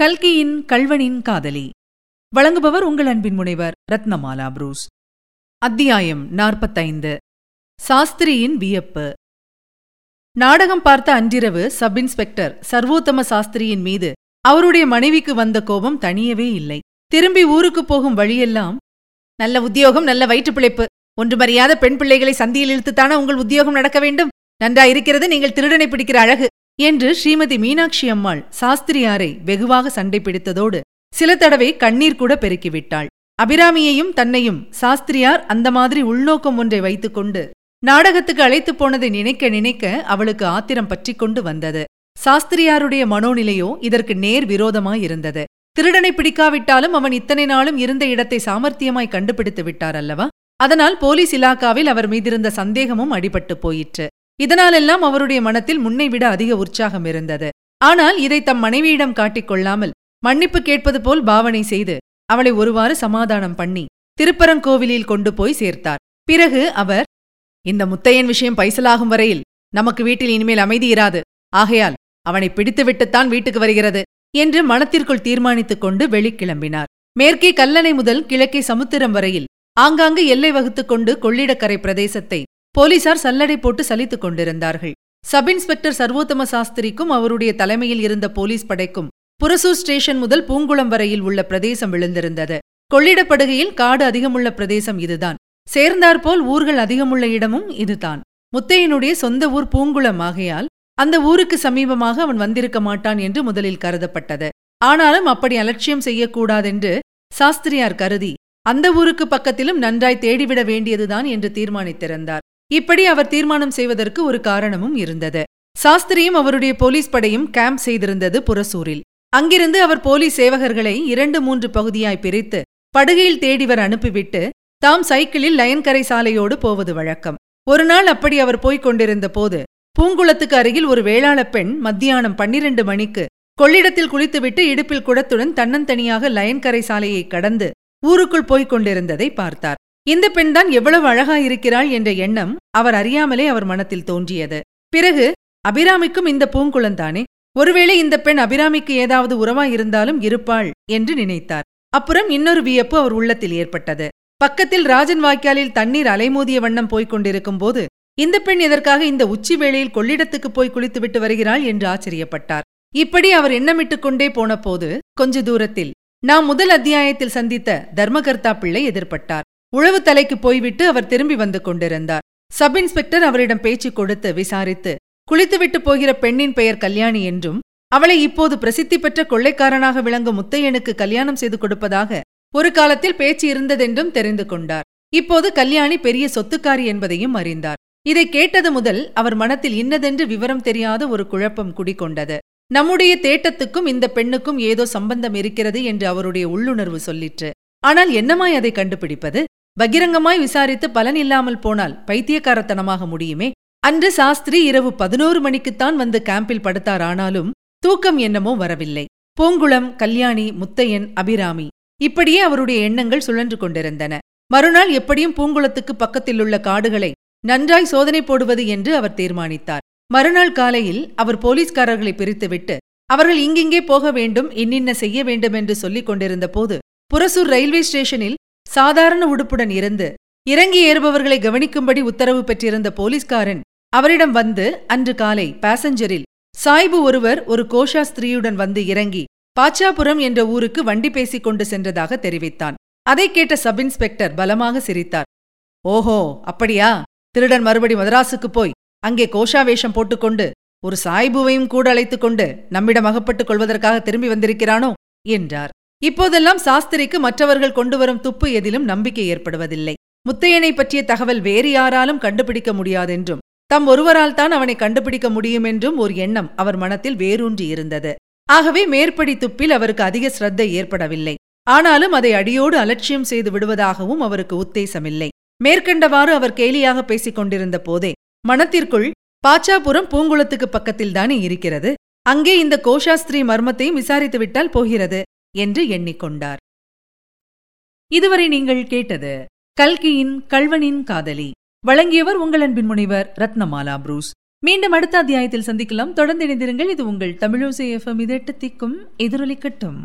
கல்கியின் கல்வனின் காதலி. வழங்குபவர் உங்கள் அன்பின் முனைவர் ரத்னமாலா புரூஸ். அத்தியாயம் நாற்பத்தைந்து. சாஸ்திரியின் வியப்பு. நாடகம் பார்த்த அன்றிரவு சப் இன்ஸ்பெக்டர் சர்வோத்தம சாஸ்திரியின் மீது அவருடைய மனைவிக்கு வந்த கோபம் தனியவே இல்லை. திரும்பி ஊருக்கு போகும் வழியெல்லாம் நல்ல உத்தியோகம் நல்ல வயிற்று பிழைப்பு ஒன்றுமறியாத பெண் பிள்ளைகளை சந்தியில் இழுத்துத்தானே உங்கள் உத்தியோகம் நடக்க வேண்டும்? நன்றாயிருக்கிறது நீங்கள் திருடனை பிடிக்கிற அழகு. என்று ஸ்ரீமதி மீனாட்சி அம்மாள் சாஸ்திரியாரை வெகுவாக சண்டை பிடித்ததோடு சில தடவை கண்ணீர் கூட பெருக்கிவிட்டாள். அபிராமியையும் தன்னையும் சாஸ்திரியார் அந்த மாதிரி உள்நோக்கம் ஒன்றை வைத்துக்கொண்டு நாடகத்துக்கு அழைத்துப் போனதை நினைக்க நினைக்க அவளுக்கு ஆத்திரம் பற்றிக் கொண்டு வந்தது. சாஸ்திரியாருடைய மனோநிலையோ இதற்கு நேர் விரோதமாயிருந்தது. திருடனை பிடிக்காவிட்டாலும் அவன் இத்தனை நாளும் இருந்த இடத்தை சாமர்த்தியமாய் கண்டுபிடித்து விட்டார் அல்லவா? அதனால் போலீஸ் இலாக்காவில் அவர் மீதிருந்த சந்தேகமும் அடிபட்டு போயிற்று. இதனாலெல்லாம் அவருடைய மனத்தில் முன்னை விட அதிக உற்சாகம் இருந்தது. ஆனால் இதை தம் மனைவியிடம் காட்டிக் கொள்ளாமல் மன்னிப்பு கேட்பது போல் பாவனை செய்து அவளை ஒருவாறு சமாதானம் பண்ணி திருப்பரங்கோவிலில் கொண்டு போய் சேர்த்தார். பிறகு அவர் இந்த முத்தையன் விஷயம் பைசலாகும் வரையில் நமக்கு வீட்டில் இனிமேல் அமைதி இராது. ஆகையால் அவனை பிடித்துவிட்டுத்தான் வீட்டுக்கு வருகிறது என்று மனத்திற்குள் தீர்மானித்துக் கொண்டு வெளிக்கிளம்பினார். மேற்கே கல்லணை முதல் கிழக்கே சமுத்திரம் வரையில் ஆங்காங்கு எல்லை வகுத்துக் கொண்டு கொள்ளிடக்கரை பிரதேசத்தை போலீசார் சல்லடை போட்டு சலித்துக் கொண்டிருந்தார்கள். சப் இன்ஸ்பெக்டர் சர்வோத்தம சாஸ்திரிக்கும் அவருடைய தலைமையில் இருந்த போலீஸ் படைக்கும் புரசூர் ஸ்டேஷன் முதல் பூங்குளம் வரையில் உள்ள பிரதேசம் விழுந்திருந்தது. கொள்ளிடப்படுகையில் காடு அதிகமுள்ள பிரதேசம் இதுதான். சேர்ந்தாற்போல் ஊர்கள் அதிகமுள்ள இடமும் இதுதான். முத்தையனுடைய சொந்த ஊர் பூங்குளம் ஆகையால் அந்த ஊருக்கு சமீபமாக அவன் வந்திருக்க மாட்டான் என்று முதலில் கருதப்பட்டது. ஆனாலும் அப்படி அலட்சியம் செய்யக்கூடாதென்று சாஸ்திரியார் கருதி அந்த ஊருக்கு பக்கத்திலும் நன்றாய் தேடிவிட வேண்டியதுதான் என்று தீர்மானித்திருந்தார். இப்படி அவர் தீர்மானம் செய்வதற்கு ஒரு காரணமும் இருந்தது. சாஸ்திரியும் அவருடைய போலீஸ் படையும் கேம்ப் செய்திருந்தது புரசூரில். அங்கிருந்து அவர் போலீஸ் சேவகர்களை இரண்டு மூன்று பகுதியாய் பிரித்து படுகையில் தேடிவர் அனுப்பிவிட்டு தாம் சைக்கிளில் லயன்கரை சாலையோடு போவது வழக்கம். ஒருநாள் அப்படி அவர் போய்க் கொண்டிருந்த போது பூங்குளத்துக்கு அருகில் ஒரு வேளாளப் பெண் மத்தியானம் பன்னிரண்டு மணிக்கு கொள்ளிடத்தில் குளித்துவிட்டு இடுப்பில் குடத்துடன் தன்னந்தனியாக லயன்கரை சாலையை கடந்து ஊருக்குள் போய்க் கொண்டிருந்ததை பார்த்தார். இந்த பெண்தான் எவ்வளவு அழகா இருக்கிறாள் என்ற எண்ணம் அவர் அறியாமலே அவர் மனத்தில் தோன்றியது. பிறகு அபிராமிக்கும் இந்த பூங்குளந்தானே ஒருவேளை இந்த பெண் அபிராமிக்கு ஏதாவது உறவாயிருந்தாலும் இருப்பாள் என்று நினைத்தார். அப்புறம் இன்னொரு வியப்பு அவர் உள்ளத்தில் ஏற்பட்டது. பக்கத்தில் ராஜன் வாய்க்காலில் தண்ணீர் அலைமோதிய வண்ணம் போய்க் கொண்டிருக்கும் போது இந்த பெண் எதற்காக இந்த உச்சி வேளையில் கொள்ளிடத்துக்கு போய் குளித்துவிட்டு வருகிறாள் என்று ஆச்சரியப்பட்டார். இப்படி அவர் எண்ணமிட்டுக் கொண்டே போனபோது கொஞ்ச தூரத்தில் நாம் முதல் அத்தியாயத்தில் சந்தித்த தர்மகர்த்தா பிள்ளை எதிர்பட்டார். உழவு தலைக்கு போய்விட்டு அவர் திரும்பி வந்து கொண்டிருந்தார். சப் இன்ஸ்பெக்டர் அவரிடம் பேச்சு கொடுத்து விசாரித்து குளித்துவிட்டு போகிற பெண்ணின் பெயர் கல்யாணி என்றும் அவளை இப்போது பிரசித்தி பெற்ற கொள்ளைக்காரனாக விளங்கும் முத்தையனுக்கு கல்யாணம் செய்து கொடுப்பதாக ஒரு காலத்தில் பேச்சு இருந்ததென்றும் தெரிந்து கொண்டார். இப்போது கல்யாணி பெரிய சொத்துக்காரி என்பதையும் அறிந்தார். இதை கேட்டது முதல் அவர் மனத்தில் இன்னதென்று விவரம் தெரியாத ஒரு குழப்பம் குடிகொண்டது. நம்முடைய தேட்டத்துக்கும் இந்த பெண்ணுக்கும் ஏதோ சம்பந்தம் இருக்கிறது என்று அவருடைய உள்ளுணர்வு சொல்லிற்று. ஆனால் என்னமாய் அதை கண்டுபிடிப்பது? பகிரங்கமாய் விசாரித்து பலன் இல்லாமல் போனால் பைத்தியக்காரத்தனமாக முடியுமே? அன்று சாஸ்திரி இரவு பதினோரு மணிக்குத்தான் வந்து கேம்பில் படுத்தார் ஆனாலும் தூக்கம் என்னமோ வரவில்லை. பூங்குளம் கல்யாணி முத்தையன் அபிராமி இப்படியே அவருடைய எண்ணங்கள் சுழன்று கொண்டிருந்தன. மறுநாள் எப்படியும் பூங்குளத்துக்கு பக்கத்திலுள்ள காடுகளை நன்றாய் சோதனை போடுவது என்று அவர் தீர்மானித்தார். மறுநாள் காலையில் அவர் போலீஸ்காரர்களை பிரித்துவிட்டு அவர்கள் இங்கிங்கே போக வேண்டும் இன்னின்ன செய்ய வேண்டும் என்று சொல்லிக் கொண்டிருந்த போது புரசூர் ரயில்வே ஸ்டேஷனில் சாதாரண உடுப்புடன் இருந்து இறங்கி ஏறுபவர்களை கவனிக்கும்படி உத்தரவு பெற்றிருந்த போலீஸ்காரன் அவரிடம் வந்து அன்று காலை பாசஞ்சரில் சாய்பு ஒருவர் ஒரு கோஷா ஸ்திரீயுடன் வந்து இறங்கி பாச்சாபுரம் என்ற ஊருக்கு வண்டி பேசிக் கொண்டு சென்றதாக தெரிவித்தான். அதைக் கேட்ட சப் இன்ஸ்பெக்டர் பலமாக சிரித்தார். ஓஹோ அப்படியா? திருடன் மறுபடி மதராசுக்கு போய் அங்கே கோஷா வேஷம் போட்டுக்கொண்டு ஒரு சாய்புவையும் கூட அழைத்துக் கொண்டு நம்மிடம் அகப்பட்டுக் கொள்வதற்காக திரும்பி வந்திருக்கிறானோ? என்றார். இப்போதெல்லாம் சாஸ்திரிக்கு மற்றவர்கள் கொண்டு வரும் துப்பு எதிலும் நம்பிக்கை ஏற்படுவதில்லை. முத்தையனை பற்றிய தகவல் வேறு யாராலும் கண்டுபிடிக்க முடியாதென்றும் தம் ஒருவரால் தான் அவனை கண்டுபிடிக்க முடியும் என்றும் ஒரு எண்ணம் அவர் மனத்தில் வேரூன்றி இருந்தது. ஆகவே மேற்படி துப்பில் அவருக்கு அதிக சிரத்தை ஏற்படவில்லை. ஆனாலும் அதை அடியோடு அலட்சியம் செய்து விடுவதாகவும் அவருக்கு உத்தேசமில்லை. மேற்கண்டவாறு அவர் கேலியாக பேசிக் கொண்டிருந்த போதே மனத்திற்குள் பாச்சாபுரம் பூங்குளத்துக்கு பக்கத்தில்தானே இருக்கிறது? அங்கே இந்த கோஷாஸ்திரி மர்மத்தையும் விசாரித்துவிட்டால் போகிறது. என்று எண்ணிக்கொண்டார். இதுவரை நீங்கள் கேட்டது கல்கியின் கல்வனின் காதலி. வழங்கியவர் உங்கள் அன்பின் முனைவர் ரத்னமாலா புரூஸ். மீண்டும் அடுத்த அத்தியாயத்தில் சந்திக்கலாம். தொடர்ந்து இணைந்திருங்கள். இது உங்கள் தமிழோசை எஃப்எம் இதெட்டு திக்கும் எதிரொலிக்கட்டும்.